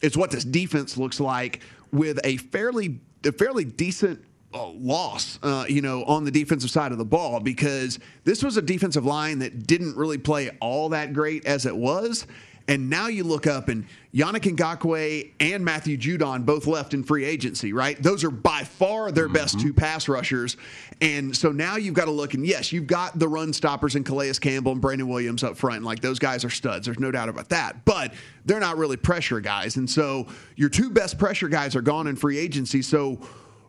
is what this defense looks like with a fairly a fairly decent uh, loss, uh, you know, on the defensive side of the ball because this was a defensive line that didn't really play all that great as it was. And now you look up and Yannick Ngakoue and Matthew Judon both left in free agency, right? Those are by far their best two pass rushers. And so now you've got to look, and yes, you've got the run stoppers in Calais Campbell and Brandon Williams up front. And like those guys are studs. There's no doubt about that. But they're not really pressure guys. And so your two best pressure guys are gone in free agency. So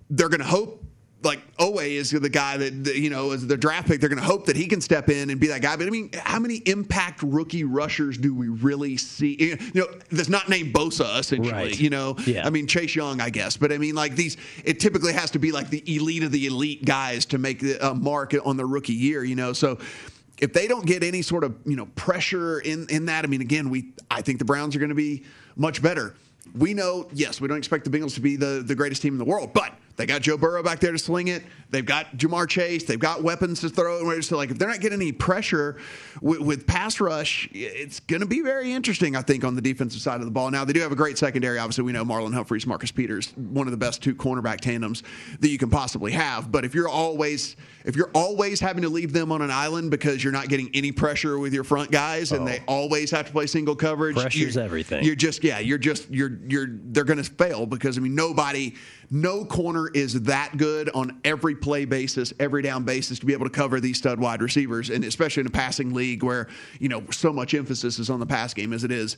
they're going to hope like Oweh is the guy that you know is the draft pick. They're going to hope that he can step in and be that guy. But I mean, how many impact rookie rushers do we really see? You know, that's not named Bosa essentially. Right. You know, Yeah. I mean Chase Young, I guess. But I mean, like these, it typically has to be like the elite of the elite guys to make a mark on the rookie year. You know, so. if they don't get any sort of you know pressure in in that, I mean, again, we I think the Browns are going to be much better. We know, yes, we don't expect the Bengals to be the, the greatest team in the world, but they got Joe Burrow back there to sling it. They've got Ja'Marr Chase. They've got weapons to throw. So, like, if they're not getting any pressure with, with pass rush, it's going to be very interesting, I think, on the defensive side of the ball. Now, they do have a great secondary. Obviously, we know Marlon Humphreys, Marcus Peters, one of the best two cornerback tandems that you can possibly have. But if you're always if you're always having to leave them on an island because you're not getting any pressure with your front guys and they oh. always have to play single coverage, Pressure's you're, everything. You're just yeah, you're just you're you're they're going to fail because I mean nobody no corner is that good on every play basis, every down basis to be able to cover these stud wide receivers, and especially in a passing league where you know so much emphasis is on the pass game as it is.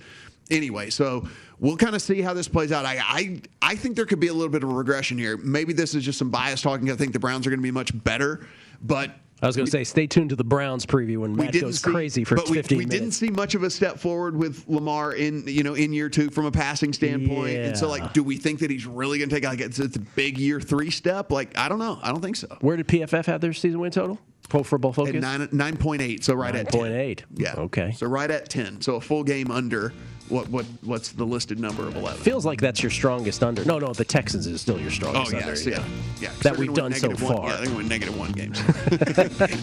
Anyway, so we'll kind of see how this plays out. I, I I think there could be a little bit of a regression here. Maybe this is just some bias talking. I think the Browns are going to be much better, but I was going to say, stay tuned to the Browns preview when Matt goes see- crazy for but we, 15 we minutes. didn't see much of a step forward with Lamar in you know in year two from a passing standpoint. And so, like, do we think that he's really going to take like it's, it's a big year three step? Like, I don't know. I don't think so. Where did PFF have their season win total? Pro Football Focus. At nine nine point eight, so right at 10. 9.8. Yeah. Okay. So right at ten. So a full game under what what what's the listed number of eleven? Feels like that's your strongest under. No, no, the Texans is still your strongest Oh under. yes, yeah, yeah. That we've done so negative one- far. Yeah, they're going to negative one games. [laughs]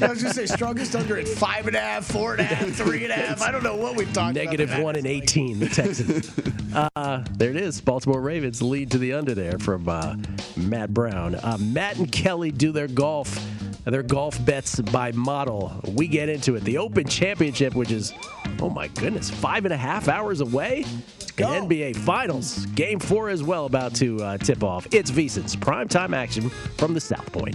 I was going to say strongest under at five and a half, four and a half, three and a half. I don't know what we've talked Negative about. one and 18, the Texans. [laughs] uh, there it is. Baltimore Ravens lead to the under there from uh, Matt Brown. Uh, Matt and Kelly do their golf. Their golf bets by model. We get into it. The Open Championship, which is, oh my goodness, five and a half hours away. And NBA Finals, Game Four as well, about to uh, tip off. It's VSiN's primetime action from the South Point.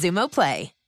Xumo Play.